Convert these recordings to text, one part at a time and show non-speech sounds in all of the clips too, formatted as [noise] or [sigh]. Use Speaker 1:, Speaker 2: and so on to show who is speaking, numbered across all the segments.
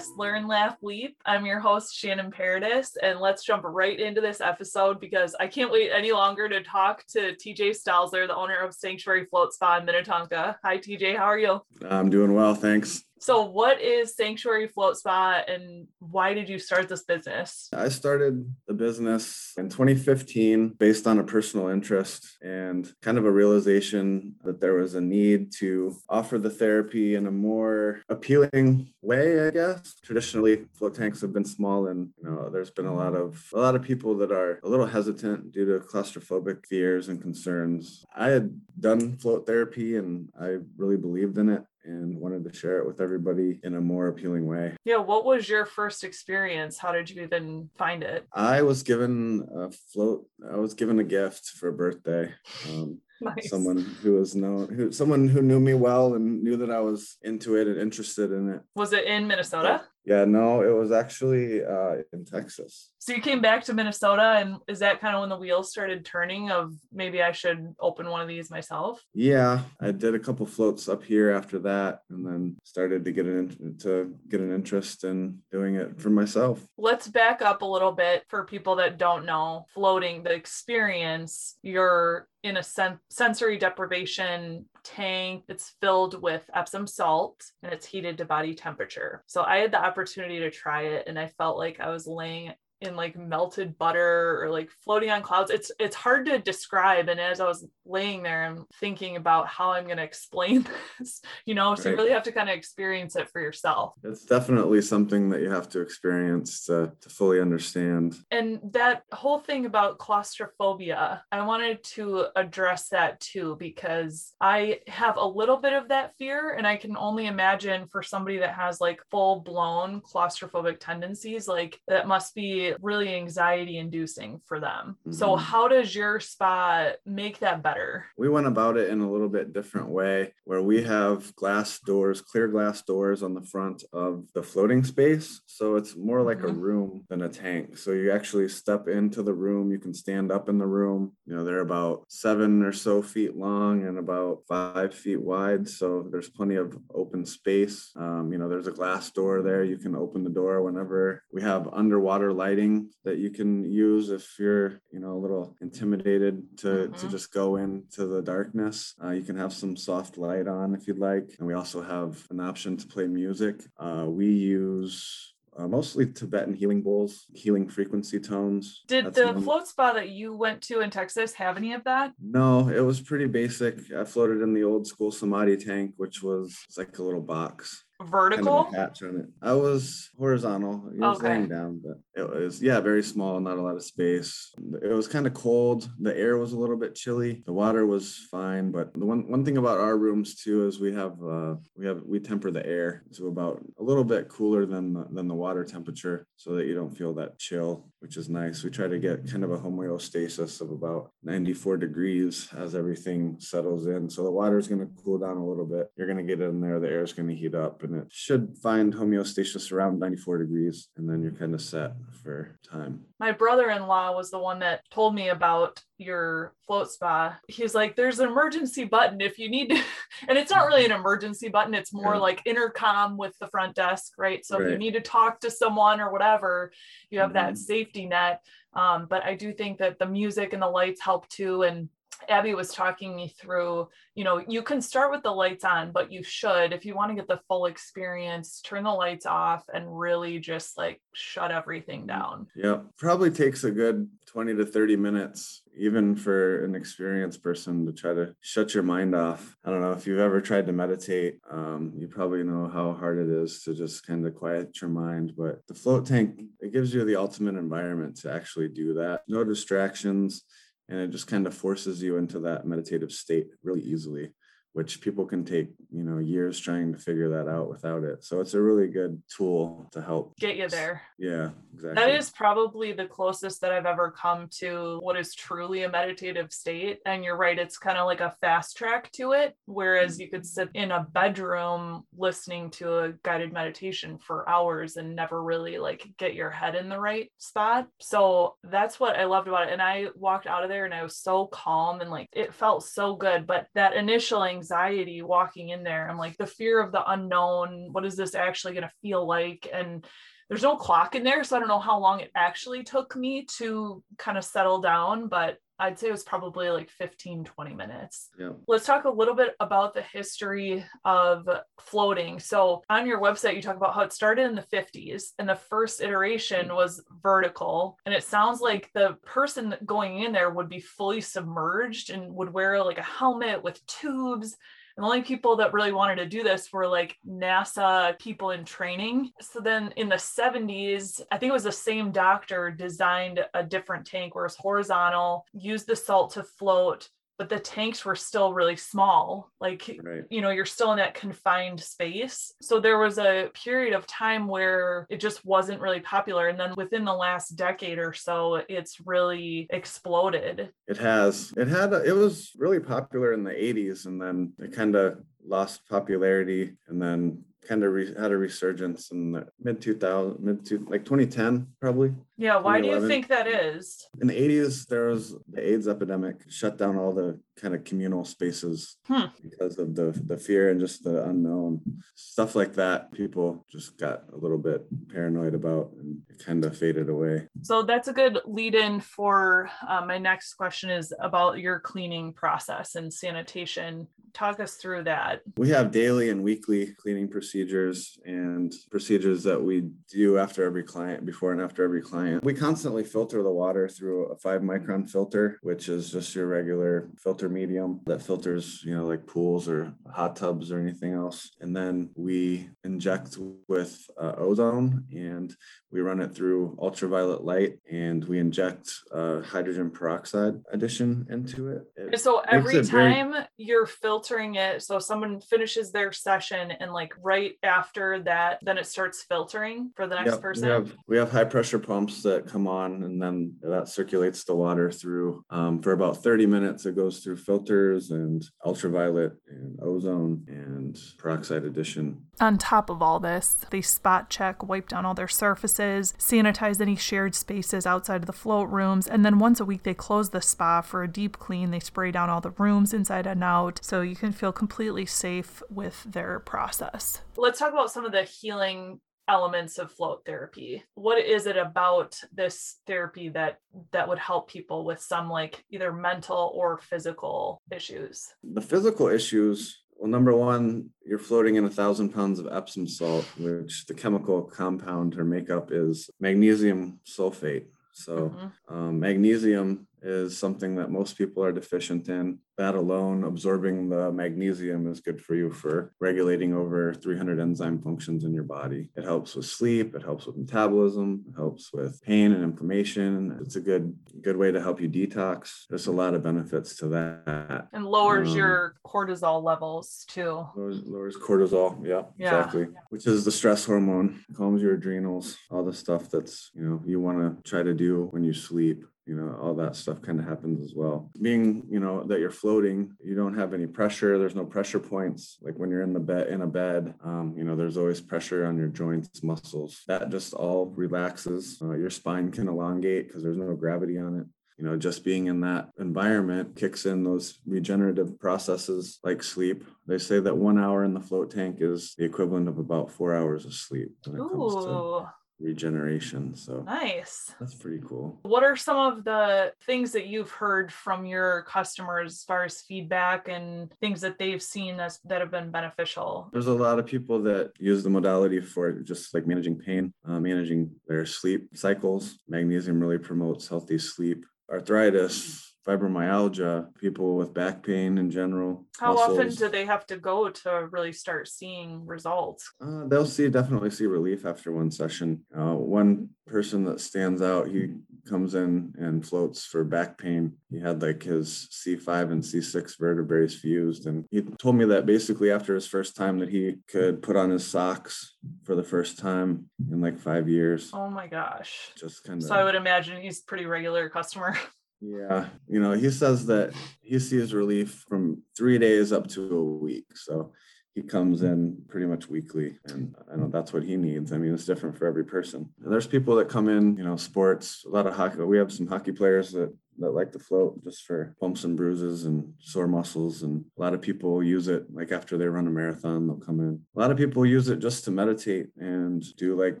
Speaker 1: podcast, Learn, Laugh, Leap. I'm your host, Shannon Paradis, and let's jump right into this episode because I can't wait any longer to talk to TJ Stalzer, the owner of Sanctuary Float Spa in Minnetonka. Hi, TJ. How are you?
Speaker 2: I'm doing well. Thanks.
Speaker 1: So, what is Sanctuary Float Spa and why did you start this business?
Speaker 2: I started the business in 2015 based on a personal interest and kind of a realization that there was a need to offer the therapy in a more appealing way, I guess. Traditionally, float tanks have been small and you know there's been a lot of a lot of people that are a little hesitant due to claustrophobic fears and concerns. I had done float therapy and I really believed in it and wanted to share it with everybody in a more appealing way.
Speaker 1: Yeah, what was your first experience? How did you even find it?
Speaker 2: I was given a float, I was given a gift for a birthday. Um, [laughs] Nice. someone who was known who someone who knew me well and knew that I was into it and interested in it.
Speaker 1: Was it in Minnesota?
Speaker 2: Yeah, no, it was actually uh, in Texas.
Speaker 1: So you came back to Minnesota, and is that kind of when the wheels started turning of maybe I should open one of these myself?
Speaker 2: Yeah, I did a couple floats up here after that, and then started to get an to get an interest in doing it for myself.
Speaker 1: Let's back up a little bit for people that don't know floating. The experience you're in a sen- sensory deprivation tank. It's filled with Epsom salt and it's heated to body temperature. So I had the opportunity to try it and I felt like I was laying in like melted butter or like floating on clouds it's it's hard to describe and as i was laying there i'm thinking about how i'm going to explain [laughs] this you know so right. you really have to kind of experience it for yourself
Speaker 2: it's definitely something that you have to experience to, to fully understand
Speaker 1: and that whole thing about claustrophobia i wanted to address that too because i have a little bit of that fear and i can only imagine for somebody that has like full blown claustrophobic tendencies like that must be really anxiety inducing for them. Mm-hmm. So, how does your spa make that better?
Speaker 2: We went about it in a little bit different way where we have glass doors, clear glass doors on the front of the floating space. So, it's more like mm-hmm. a room than a tank. So, you actually step into the room, you can stand up in the room. You know, they're about seven or so feet long and about five feet wide. So, there's plenty of open space. Um, you know, there's a glass door there. You can open the door whenever we have underwater lighting lighting that you can use if you're you know a little intimidated to mm-hmm. to just go into the darkness uh, you can have some soft light on if you'd like and we also have an option to play music uh, we use uh, mostly Tibetan healing bowls, healing frequency tones.
Speaker 1: Did That's the one. float spa that you went to in Texas have any of that?
Speaker 2: No, it was pretty basic. I floated in the old school samadhi tank, which was like a little box
Speaker 1: vertical
Speaker 2: kind of hatch on it. I was horizontal. I was okay. laying down, but it was yeah, very small, not a lot of space. It was kind of cold. The air was a little bit chilly. The water was fine, but the one one thing about our rooms too is we have uh, we have we temper the air to about a little bit cooler than the, than the water temperature, so that you don't feel that chill, which is nice. We try to get kind of a homeostasis of about 94 degrees as everything settles in. So the water is going to cool down a little bit. You're going to get in there. The air is going to heat up and it should find homeostasis around 94 degrees and then you're kind of set for time.
Speaker 1: My brother-in-law was the one that told me about your float spa. He's like, there's an emergency button if you need to, [laughs] and it's not really an emergency button, it's more yeah. like intercom with the front desk, right? So right. if you need to talk to someone or whatever, you have mm-hmm. that safety net. Um, but I do think that the music and the lights help too. And Abby was talking me through, you know, you can start with the lights on, but you should, if you want to get the full experience, turn the lights off and really just like shut everything mm, down.
Speaker 2: Yeah, probably takes a good 20 to 30 minutes, even for an experienced person to try to shut your mind off. I don't know if you've ever tried to meditate, um, you probably know how hard it is to just kind of quiet your mind. But the float tank, it gives you the ultimate environment to actually do that. No distractions and it just kind of forces you into that meditative state really easily which people can take you know years trying to figure that out without it. So it's a really good tool to help
Speaker 1: get you there.
Speaker 2: yeah exactly.
Speaker 1: that is probably the closest that i've ever come to what is truly a meditative state and you're right it's kind of like a fast track to it whereas you could sit in a bedroom listening to a guided meditation for hours and never really like get your head in the right spot. So that's what i loved about it and i walked out of there and i was so calm and like it felt so good but that initial anxiety walking in there. I'm like, the fear of the unknown. What is this actually going to feel like? And there's no clock in there. So I don't know how long it actually took me to kind of settle down, but I'd say it was probably like 15, 20 minutes.
Speaker 2: Yeah.
Speaker 1: Let's talk a little bit about the history of floating. So, on your website, you talk about how it started in the 50s, and the first iteration mm. was vertical. And it sounds like the person going in there would be fully submerged and would wear like a helmet with tubes the only people that really wanted to do this were like NASA people in training. So then in the 70s, I think it was the same doctor designed a different tank where it's horizontal, used the salt to float, but the tanks were still really small like right. you know you're still in that confined space. So there was a period of time where it just wasn't really popular and then within the last decade or so it's really exploded.
Speaker 2: It has. It had it was really popular in the 80s and then it kind of lost popularity and then kind of re- had a resurgence in the mid 2000 mid to like 2010 probably
Speaker 1: yeah why do you think that is?
Speaker 2: In the 80s there was the aids epidemic shut down all the kind of communal spaces hmm. because of the the fear and just the unknown. Stuff like that people just got a little bit paranoid about and it kind of faded away.
Speaker 1: So that's a good lead in for uh, my next question is about your cleaning process and sanitation. Talk us through that.
Speaker 2: We have daily and weekly cleaning procedures and procedures that we do after every client before and after every client. We constantly filter the water through a five micron filter which is just your regular filter medium that filters, you know, like pools or hot tubs or anything else. And then we inject with uh, ozone and we run it through ultraviolet light and we inject uh, hydrogen peroxide addition into it.
Speaker 1: it so every time very... you're filtering it, so someone finishes their session and like right after that, then it starts filtering for the next yep, person.
Speaker 2: We have, we have high pressure pumps that come on and then that circulates the water through um, for about 30 minutes. It goes through filters and ultraviolet and ozone and peroxide addition.
Speaker 1: On top of all this, they spot check, wipe down all their surfaces, sanitize any shared spaces outside of the float rooms, and then once a week they close the spa for a deep clean. They spray down all the rooms inside and out so you can feel completely safe with their process. Let's talk about some of the healing elements of float therapy what is it about this therapy that that would help people with some like either mental or physical issues
Speaker 2: the physical issues well number one you're floating in a thousand pounds of epsom salt which the chemical compound or makeup is magnesium sulfate so mm-hmm. um, magnesium is something that most people are deficient in. That alone, absorbing the magnesium is good for you for regulating over 300 enzyme functions in your body. It helps with sleep, it helps with metabolism, it helps with pain and inflammation. It's a good good way to help you detox. There's a lot of benefits to that.
Speaker 1: And lowers um, your cortisol levels too.
Speaker 2: Lowers, lowers cortisol, yeah, yeah, exactly. Which is the stress hormone, calms your adrenals, all the stuff that's, you know, you want to try to do when you sleep you know all that stuff kind of happens as well. Being you know that you're floating you don't have any pressure there's no pressure points. Like when you're in the bed in a bed um, you know there's always pressure on your joints muscles. That just all relaxes uh, your spine can elongate because there's no gravity on it. You know just being in that environment kicks in those regenerative processes like sleep. They say that one hour in the float tank is the equivalent of about four hours of sleep when it Ooh. comes to regeneration. So
Speaker 1: nice.
Speaker 2: That's pretty cool.
Speaker 1: What are some of the things that you've heard from your customers as far as feedback and things that they've seen as that have been beneficial?
Speaker 2: There's a lot of people that use the modality for just like managing pain, uh, managing their sleep cycles. Magnesium really promotes healthy sleep. Arthritis fibromyalgia, people with back pain in general.
Speaker 1: How muscles. often do they have to go to really start seeing results?
Speaker 2: Uh, they'll see definitely see relief after one session. Uh, one person that stands out, he comes in and floats for back pain. He had like his C5 and C6 vertebrae fused, and he told me that basically after his first time that he could put on his socks for the first time in like five years.
Speaker 1: Oh my gosh!
Speaker 2: Just kind of.
Speaker 1: So I would imagine he's pretty regular customer. [laughs]
Speaker 2: Yeah, you know, he says that he sees relief from three days up to a week. So he comes in pretty much weekly, and I know that's what he needs. I mean, it's different for every person. And there's people that come in, you know, sports, a lot of hockey. We have some hockey players that that like to float just for bumps and bruises and sore muscles. And a lot of people use it like after they run a marathon, they'll come in. A lot of people use it just to meditate and do like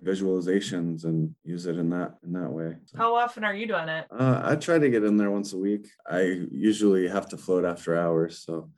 Speaker 2: visualizations and use it in that in that way. So,
Speaker 1: How often are you doing it?
Speaker 2: uh, I try to get in there once a week. I usually have to float after hours, so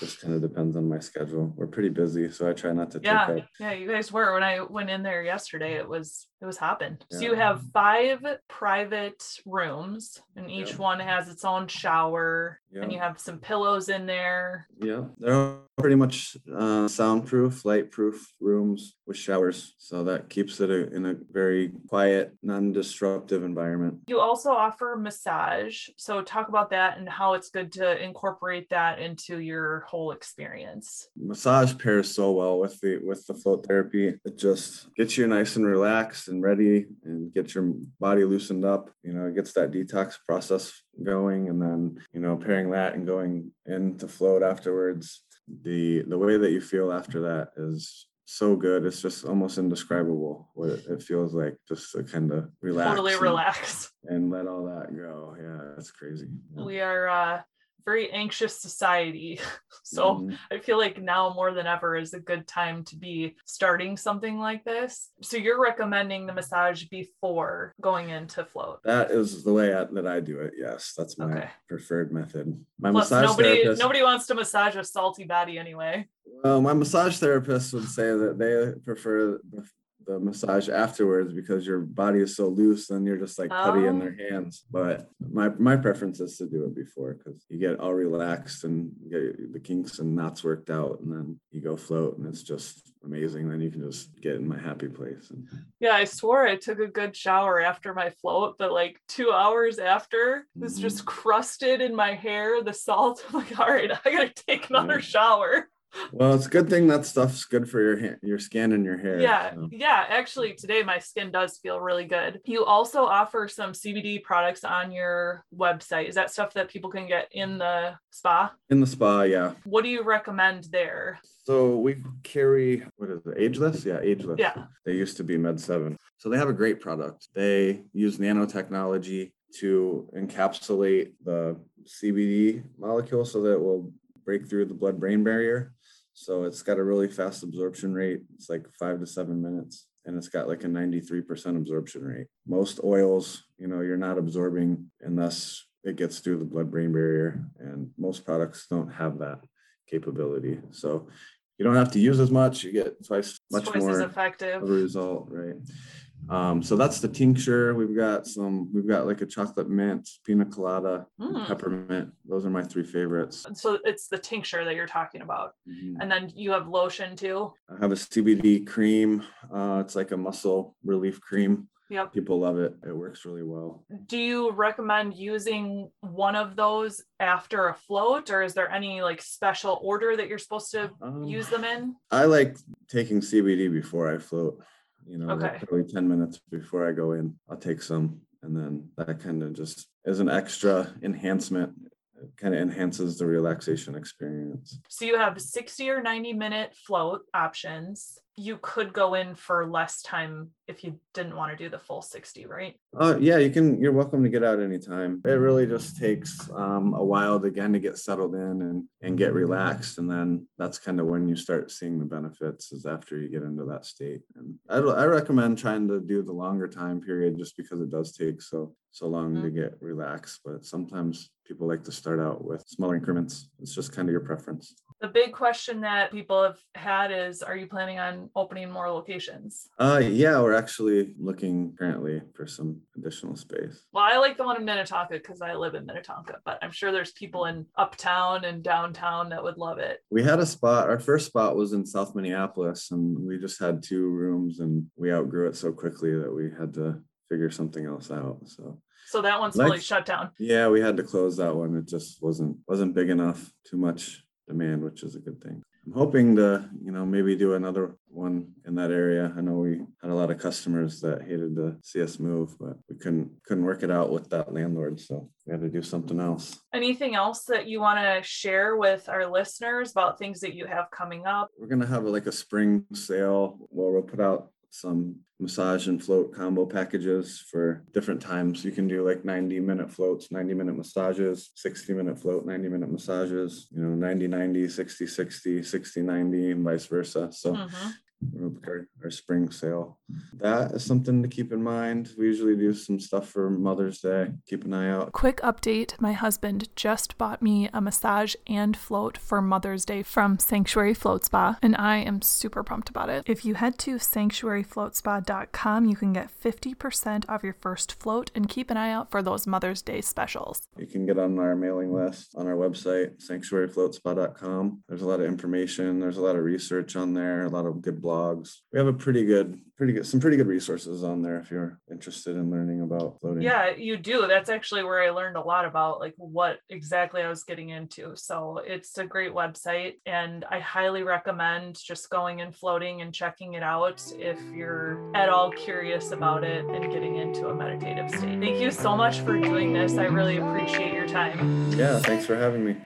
Speaker 2: just kind of depends on my schedule. We're pretty busy, so I try not to
Speaker 1: Yeah, yeah, you guys were. When I went in there yesterday, it was it was hopping. So you have five private rooms, and each
Speaker 2: Yeah.
Speaker 1: one has its own shower, and you have some pillows in there.
Speaker 2: Yeah, they're pretty much uh, soundproof, light-proof rooms with showers, so that keeps it a, in a very quiet, non-disruptive environment.
Speaker 1: You also offer massage. So talk about that and how it's good to incorporate that into your whole experience.
Speaker 2: Massage pairs so well with the with the float therapy. It just gets you nice and relaxed and ready, and gets your body loosened up. You know, it gets that detox process going, and then you know, pairing that and going into float afterwards. The the way that you feel after that is so good. It's just almost indescribable what it, feels like just to kind of relax.
Speaker 1: Totally
Speaker 2: and-
Speaker 1: relax.
Speaker 2: and let all that go. Yeah, that's crazy. Yeah.
Speaker 1: We are a very anxious society. [laughs] So
Speaker 2: Mhm.
Speaker 1: I feel like now more than ever is a good time to be starting something like this. So you're recommending the massage before going into float.
Speaker 2: that is the way I, that I do it. Yes, that's my
Speaker 1: Okay.
Speaker 2: preferred method. My
Speaker 1: Plus,
Speaker 2: massage
Speaker 1: nobody
Speaker 2: therapist.
Speaker 1: nobody wants to massage a salty body anyway.
Speaker 2: Well, my massage therapist would say that they prefer the, massage afterwards because your body is so loose and you're just like putty in
Speaker 1: Oh.
Speaker 2: their hands. But my my preference is to do it before because you get all relaxed and get the kinks and knots worked out, and then you go float, and it's just amazing. Then you can just get in my happy place. And
Speaker 1: Yeah, I swore I took a good shower after my float, but like two hours after, it was
Speaker 2: Mhm.
Speaker 1: just crusted in my hair, the salt. [laughs] I'm like, all right, I gotta take another
Speaker 2: Yeah.
Speaker 1: shower.
Speaker 2: Well, it's a good thing that stuff's good for your your skin and your hair.
Speaker 1: Yeah,
Speaker 2: so.
Speaker 1: yeah. Actually, today my skin does feel really good. You also offer some CBD products on your website. Is that stuff that people can get in the spa?
Speaker 2: In the spa, yeah.
Speaker 1: What do you recommend there?
Speaker 2: So we carry what is it? Ageless? Yeah, ageless.
Speaker 1: Yeah.
Speaker 2: They used to be Med Seven. So they have a great product. They use nanotechnology to encapsulate the CBD molecule so that it will break through the blood-brain barrier. So it's got a really fast absorption rate. It's like five to seven minutes, and it's got like a 93% absorption rate. Most oils, you know, you're not absorbing unless it gets through the blood-brain barrier, and most products don't have that capability. So you don't have to use as much. You get twice much
Speaker 1: twice as
Speaker 2: more
Speaker 1: effective.
Speaker 2: a result, right? Um, so that's the tincture. We've got some. We've got like a chocolate mint, pina colada,
Speaker 1: Mm.
Speaker 2: peppermint. Those are my three favorites.
Speaker 1: So it's the tincture that you're talking about.
Speaker 2: Mhm.
Speaker 1: And then you have lotion too.
Speaker 2: I have a CBD cream. Uh, it's like a muscle relief cream.
Speaker 1: Yep.
Speaker 2: People love it. It works really well.
Speaker 1: Do you recommend using one of those after a float, or is there any like special order that you're supposed to
Speaker 2: Um,
Speaker 1: use them in?
Speaker 2: I like taking CBD before I float. You know,
Speaker 1: Okay.
Speaker 2: probably 10 minutes before I go in, I'll take some. And then that kind of just is an extra enhancement. Kind of enhances the relaxation experience.
Speaker 1: So you have 60 or 90 minute float options. You could go in for less time if you didn't want to do the full 60, right?
Speaker 2: Uh, yeah, you can. You're welcome to get out anytime. It really just takes um, a while again to get settled in and and get relaxed, and then that's kind of when you start seeing the benefits. Is after you get into that state. And I, I recommend trying to do the longer time period just because it does take so so long to get relaxed. But sometimes people like to start out with smaller increments. It's just kind of your preference.
Speaker 1: The big question that people have had is Are you planning on opening more locations?
Speaker 2: Uh, yeah, we're actually looking currently for some additional space.
Speaker 1: Well, I like the one in Minnetonka because I live in Minnetonka, but I'm sure there's people in uptown and downtown that would love it.
Speaker 2: We had a spot, our first spot was in South Minneapolis, and we just had two rooms and we outgrew it so quickly that we had to figure something else out. So
Speaker 1: So that one's
Speaker 2: Like-
Speaker 1: fully shut down.
Speaker 2: yeah, we had to close that one. It just wasn't wasn't big enough, too much demand, which is a good thing. I'm hoping to, you know, maybe do another one in that area. I know we had a lot of customers that hated to see us move, but we couldn't couldn't work it out with that landlord. So we had to do something else.
Speaker 1: Anything else that you want to share with our listeners about things that you have coming up?
Speaker 2: we're gonna have like a spring sale where we'll put out some massage and float combo packages for different times. You can do like 90 minute floats, 90 minute massages, 60 minute float, 90 minute massages, you know, 90 90, 60 60, 60 90, and vice versa. So mm-hmm our, our spring sale. That is something to keep in mind. We usually do some stuff for Mother's Day. Keep an eye out.
Speaker 3: Quick update my husband just bought me a massage and float for Mother's Day from Sanctuary Float Spa, and I am super pumped about it. If you head to sanctuaryfloatspa.com, you can get 50% off your first float and keep an eye out for those Mother's Day specials.
Speaker 2: You can get on our mailing list on our website, sanctuaryfloatspa.com. There's a lot of information, there's a lot of research on there, a lot of good blogs. We have a pretty good, pretty good, some pretty good resources on there if you're interested in learning about floating.
Speaker 1: Yeah, you do. That's actually where I learned a lot about like what exactly I was getting into. So it's a great website and I highly recommend just going and floating and checking it out if you're at all curious about it and getting into a meditative state. Thank you so much for doing this. I really appreciate your time.
Speaker 2: Yeah, thanks for having me.